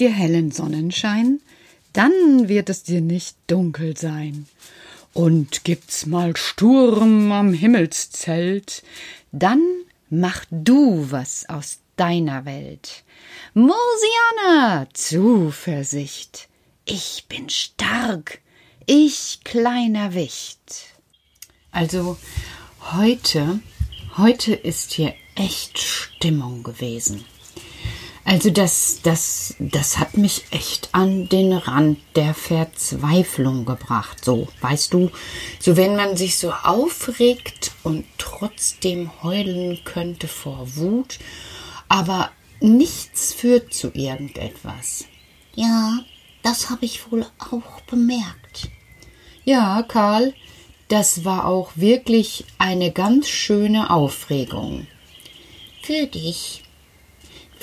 dir hellen Sonnenschein, dann wird es dir nicht dunkel sein. Und gibt's mal Sturm am Himmelszelt, dann mach du was aus deiner Welt. Mosiana, Zuversicht, ich bin stark, ich kleiner Wicht. Also heute, heute ist hier echt Stimmung gewesen. Also das, das, das hat mich echt an den Rand der Verzweiflung gebracht. So, weißt du, so wenn man sich so aufregt und trotzdem heulen könnte vor Wut, aber nichts führt zu irgendetwas. Ja, das habe ich wohl auch bemerkt. Ja, Karl, das war auch wirklich eine ganz schöne Aufregung. Für dich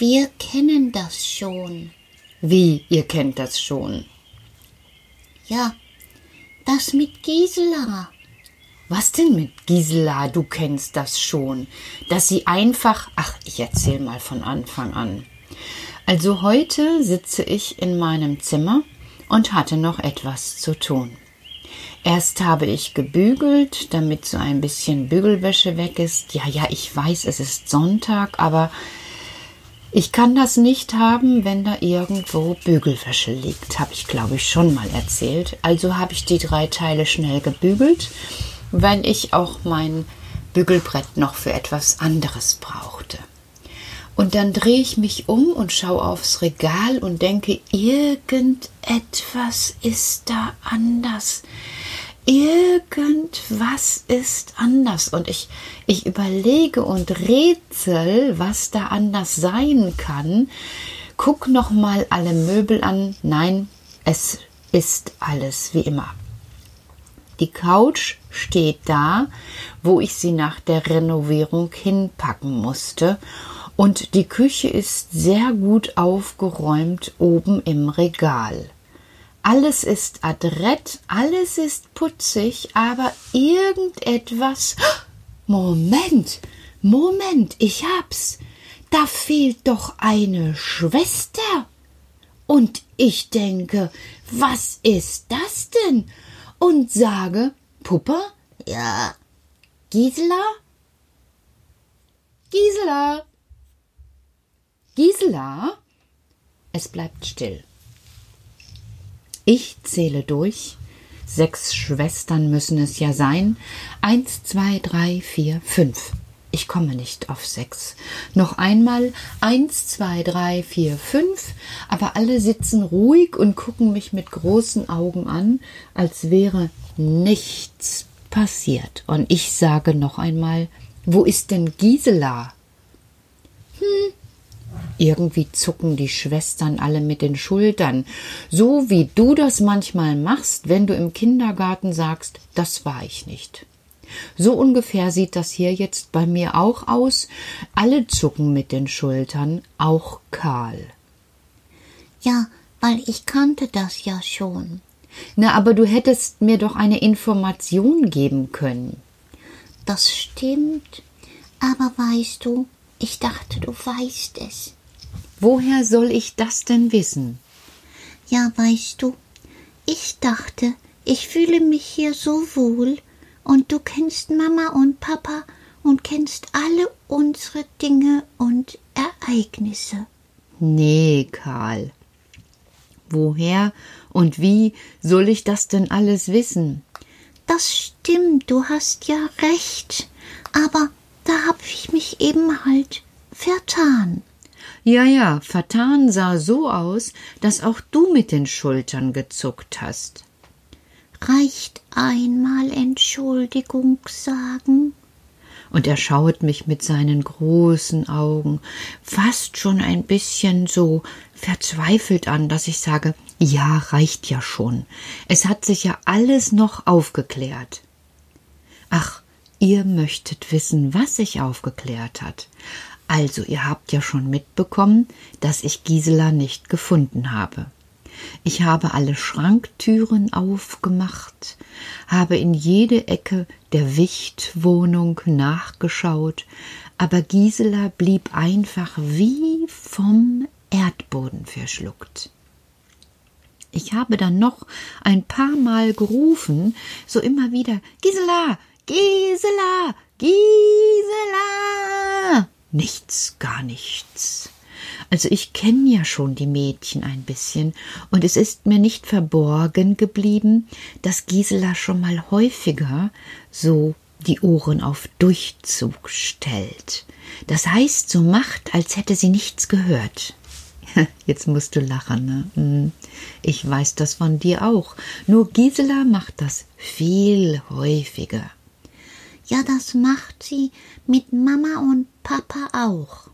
wir kennen das schon. Wie, ihr kennt das schon? Ja, das mit Gisela. Was denn mit Gisela? Du kennst das schon. Dass sie einfach. Ach, ich erzähl mal von Anfang an. Also heute sitze ich in meinem Zimmer und hatte noch etwas zu tun. Erst habe ich gebügelt, damit so ein bisschen Bügelwäsche weg ist. Ja, ja, ich weiß, es ist Sonntag, aber ich kann das nicht haben, wenn da irgendwo Bügelwäsche liegt, habe ich glaube ich schon mal erzählt. Also habe ich die drei Teile schnell gebügelt, weil ich auch mein Bügelbrett noch für etwas anderes brauchte. Und dann drehe ich mich um und schaue aufs Regal und denke, irgendetwas ist da anders irgendwas ist anders und ich, ich überlege und rätsel, was da anders sein kann. Guck noch mal alle Möbel an. Nein, es ist alles wie immer. Die Couch steht da, wo ich sie nach der Renovierung hinpacken musste. Und die Küche ist sehr gut aufgeräumt oben im Regal. Alles ist adrett, alles ist putzig, aber irgendetwas. Moment, Moment, ich hab's. Da fehlt doch eine Schwester. Und ich denke, was ist das denn? Und sage, Puppe? Ja. Gisela? Gisela? Gisela? Es bleibt still. Ich zähle durch. Sechs Schwestern müssen es ja sein. Eins, zwei, drei, vier, fünf. Ich komme nicht auf sechs. Noch einmal eins, zwei, drei, vier, fünf, aber alle sitzen ruhig und gucken mich mit großen Augen an, als wäre nichts passiert. Und ich sage noch einmal, wo ist denn Gisela? Hm, irgendwie zucken die Schwestern alle mit den Schultern, so wie du das manchmal machst, wenn du im Kindergarten sagst, das war ich nicht. So ungefähr sieht das hier jetzt bei mir auch aus. Alle zucken mit den Schultern, auch Karl. Ja, weil ich kannte das ja schon. Na, aber du hättest mir doch eine Information geben können. Das stimmt. Aber weißt du, ich dachte, du weißt es. Woher soll ich das denn wissen? Ja, weißt du, ich dachte, ich fühle mich hier so wohl, und du kennst Mama und Papa und kennst alle unsere Dinge und Ereignisse. Nee, Karl. Woher und wie soll ich das denn alles wissen? Das stimmt, du hast ja recht, aber da hab ich mich eben halt vertan. Ja, ja, vertan sah so aus, dass auch du mit den Schultern gezuckt hast. Reicht einmal Entschuldigung sagen? Und er schaut mich mit seinen großen Augen fast schon ein bisschen so verzweifelt an, dass ich sage, ja, reicht ja schon. Es hat sich ja alles noch aufgeklärt. Ach, ihr möchtet wissen, was sich aufgeklärt hat. Also, ihr habt ja schon mitbekommen, dass ich Gisela nicht gefunden habe. Ich habe alle Schranktüren aufgemacht, habe in jede Ecke der Wichtwohnung nachgeschaut, aber Gisela blieb einfach wie vom Erdboden verschluckt. Ich habe dann noch ein paar Mal gerufen, so immer wieder Gisela, Gisela, Gisela. Nichts, gar nichts. Also ich kenne ja schon die Mädchen ein bisschen, und es ist mir nicht verborgen geblieben, dass Gisela schon mal häufiger so die Ohren auf Durchzug stellt. Das heißt, so macht, als hätte sie nichts gehört. Jetzt musst du lachen, ne? Hm, ich weiß das von dir auch. Nur Gisela macht das viel häufiger. Ja, das macht sie mit Mama und Papa auch.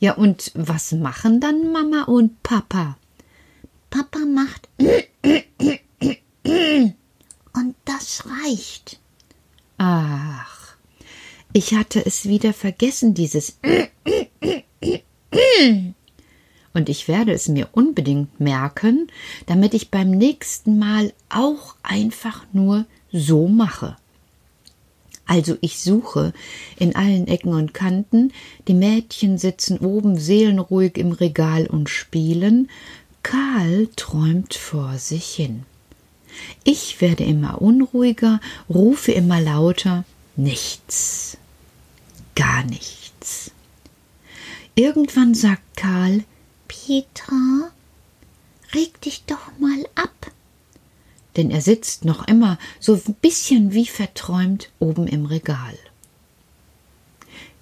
Ja, und was machen dann Mama und Papa? Papa macht und das reicht. Ach, ich hatte es wieder vergessen, dieses und ich werde es mir unbedingt merken, damit ich beim nächsten Mal auch einfach nur so mache. Also ich suche in allen Ecken und Kanten, die Mädchen sitzen oben seelenruhig im Regal und spielen, Karl träumt vor sich hin. Ich werde immer unruhiger, rufe immer lauter Nichts. Gar nichts. Irgendwann sagt Karl Petra, reg dich doch mal ab. Denn er sitzt noch immer so ein bisschen wie verträumt oben im Regal.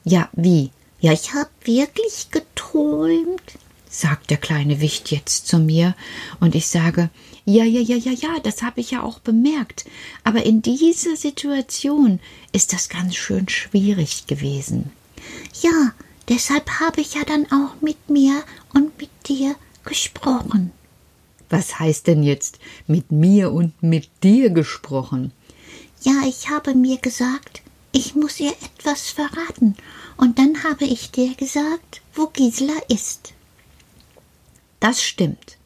Ja, wie? Ja, ich hab wirklich geträumt, sagt der kleine Wicht jetzt zu mir, und ich sage, ja, ja, ja, ja, ja, das habe ich ja auch bemerkt. Aber in dieser Situation ist das ganz schön schwierig gewesen. Ja, deshalb habe ich ja dann auch mit mir und mit dir gesprochen. Was heißt denn jetzt mit mir und mit dir gesprochen? Ja, ich habe mir gesagt, ich muss ihr etwas verraten, und dann habe ich dir gesagt, wo Gisela ist. Das stimmt.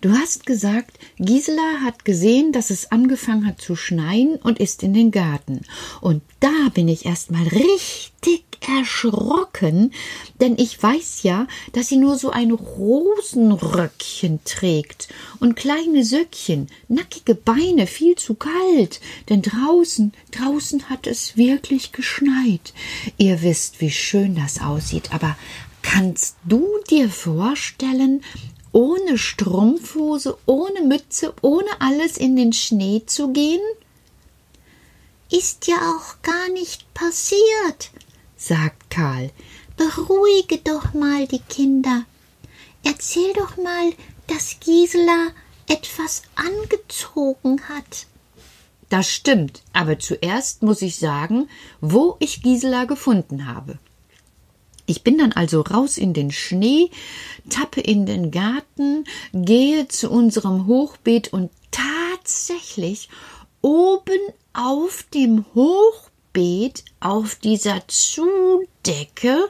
Du hast gesagt, Gisela hat gesehen, dass es angefangen hat zu schneien und ist in den Garten. Und da bin ich erst mal richtig erschrocken, denn ich weiß ja, dass sie nur so ein Rosenröckchen trägt und kleine Söckchen, nackige Beine, viel zu kalt, denn draußen, draußen hat es wirklich geschneit. Ihr wisst, wie schön das aussieht, aber kannst du dir vorstellen, ohne Strumpfhose, ohne Mütze, ohne alles in den Schnee zu gehen? Ist ja auch gar nicht passiert, sagt Karl. Beruhige doch mal die Kinder. Erzähl doch mal, dass Gisela etwas angezogen hat. Das stimmt, aber zuerst muss ich sagen, wo ich Gisela gefunden habe. Ich bin dann also raus in den Schnee, tappe in den Garten, gehe zu unserem Hochbeet und tatsächlich oben auf dem Hochbeet, auf dieser Zudecke,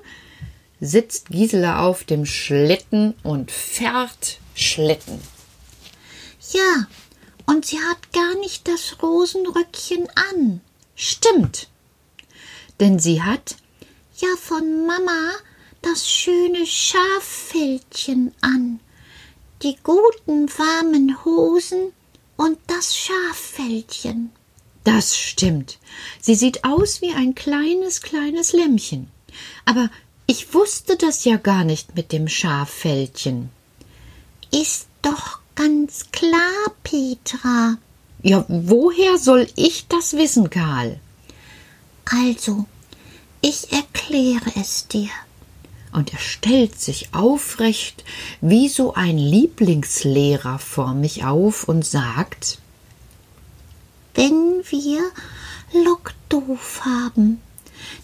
sitzt Gisela auf dem Schlitten und fährt Schlitten. Ja, und sie hat gar nicht das Rosenröckchen an. Stimmt. Denn sie hat ja von Mama das schöne Schaffältchen an, die guten warmen Hosen und das Schaffältchen. Das stimmt. Sie sieht aus wie ein kleines, kleines Lämmchen. Aber ich wusste das ja gar nicht mit dem Schaffältchen. Ist doch ganz klar, Petra. Ja, woher soll ich das wissen, Karl? Also, ich erkläre es dir. Und er stellt sich aufrecht wie so ein Lieblingslehrer vor mich auf und sagt Wenn wir Lockdoof haben,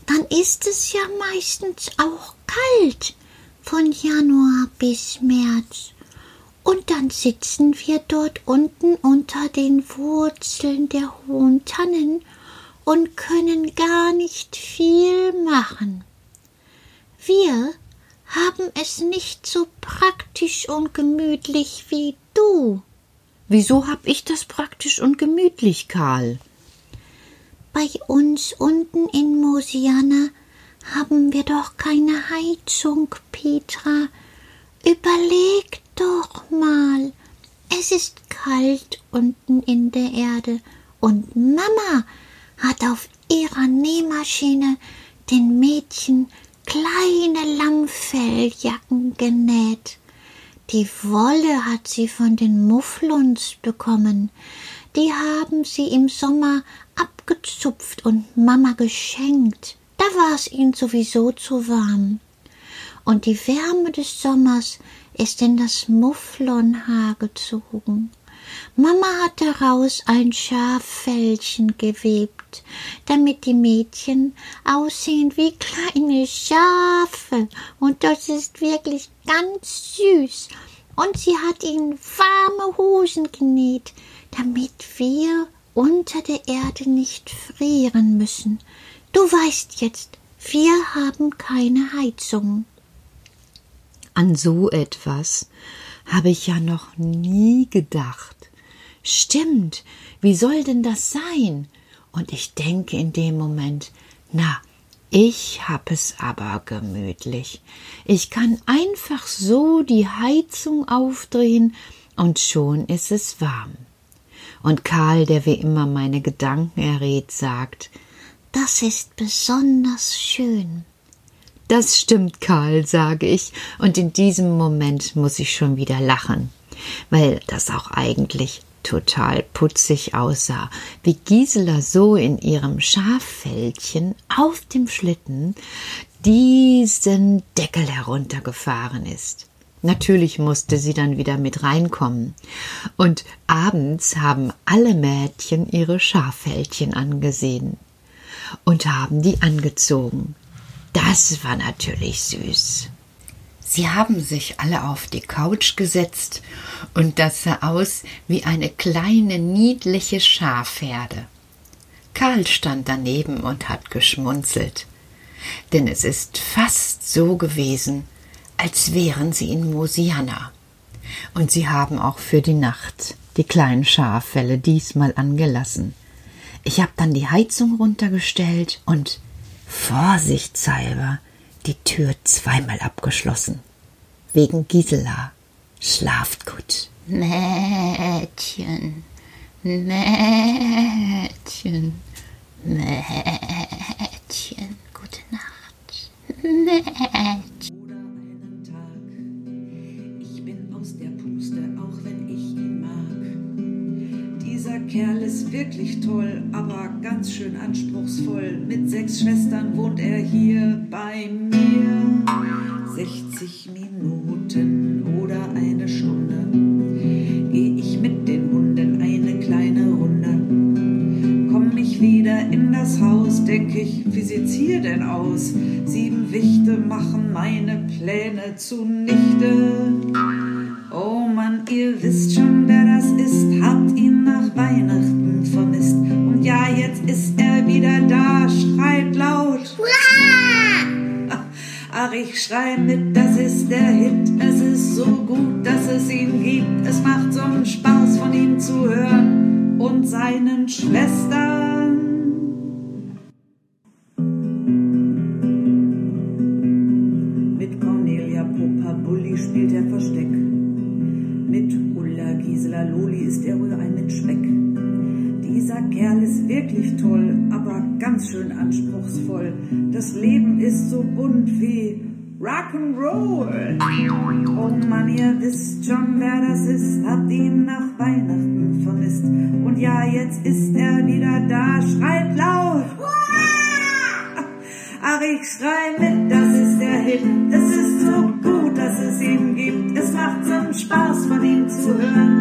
dann ist es ja meistens auch kalt von Januar bis März. Und dann sitzen wir dort unten unter den Wurzeln der hohen Tannen und können gar nicht viel machen. Wir haben es nicht so praktisch und gemütlich wie du. Wieso hab ich das praktisch und gemütlich, Karl? Bei uns unten in Mosiana haben wir doch keine Heizung, Petra, Überleg doch mal. Es ist kalt unten in der Erde und Mama hat auf ihrer Nähmaschine den Mädchen kleine Lammfelljacken genäht. Die Wolle hat sie von den Mufflons bekommen. Die haben sie im Sommer abgezupft und Mama geschenkt. Da war es ihnen sowieso zu warm. Und die Wärme des Sommers ist in das Mufflonhaar gezogen. Mama hat daraus ein Schaffellchen gewebt, damit die Mädchen aussehen wie kleine Schafe. Und das ist wirklich ganz süß. Und sie hat ihnen warme Hosen genäht, damit wir unter der Erde nicht frieren müssen. Du weißt jetzt, wir haben keine Heizung. An so etwas habe ich ja noch nie gedacht. Stimmt, wie soll denn das sein? Und ich denke in dem Moment, na, ich hab es aber gemütlich. Ich kann einfach so die Heizung aufdrehen und schon ist es warm. Und Karl, der wie immer meine Gedanken errät, sagt, das ist besonders schön. Das stimmt, Karl, sage ich, und in diesem Moment muss ich schon wieder lachen, weil das auch eigentlich total putzig aussah, wie Gisela so in ihrem Schaffellchen auf dem Schlitten diesen Deckel heruntergefahren ist. Natürlich musste sie dann wieder mit reinkommen. Und abends haben alle Mädchen ihre Schaffellchen angesehen und haben die angezogen. Das war natürlich süß. Sie haben sich alle auf die Couch gesetzt, und das sah aus wie eine kleine niedliche Schafherde. Karl stand daneben und hat geschmunzelt, denn es ist fast so gewesen, als wären sie in Mosiana. Und sie haben auch für die Nacht die kleinen Schaffelle diesmal angelassen. Ich habe dann die Heizung runtergestellt und vorsichtshalber die Tür zweimal abgeschlossen. Wegen Gisela. Schlaft gut. Mädchen, Mädchen, Mädchen, gute Nacht. Mädchen. Kerl ist wirklich toll, aber ganz schön anspruchsvoll. Mit sechs Schwestern wohnt er hier bei mir. 60 Minuten oder eine Stunde gehe ich mit den Hunden eine kleine Runde. Komm ich wieder in das Haus, denk ich, wie sieht's hier denn aus? Sieben Wichte machen meine Pläne zunichte. Ist er wieder da, schreit laut. Ach, ich schrei mit, das ist der Hit. Es ist so gut, dass es ihn gibt. Es macht so einen Spaß, von ihm zu hören und seinen Schwestern. Wirklich toll, aber ganz schön anspruchsvoll. Das Leben ist so bunt wie Rock'n'Roll. Oh Mann, ihr wisst schon, wer das ist, habt ihn nach Weihnachten vermisst. Und ja, jetzt ist er wieder da, schreit laut. Ach, ich schrei mit, das ist der Hit. Es ist so gut, dass es ihn gibt. Es macht so Spaß, von ihm zu hören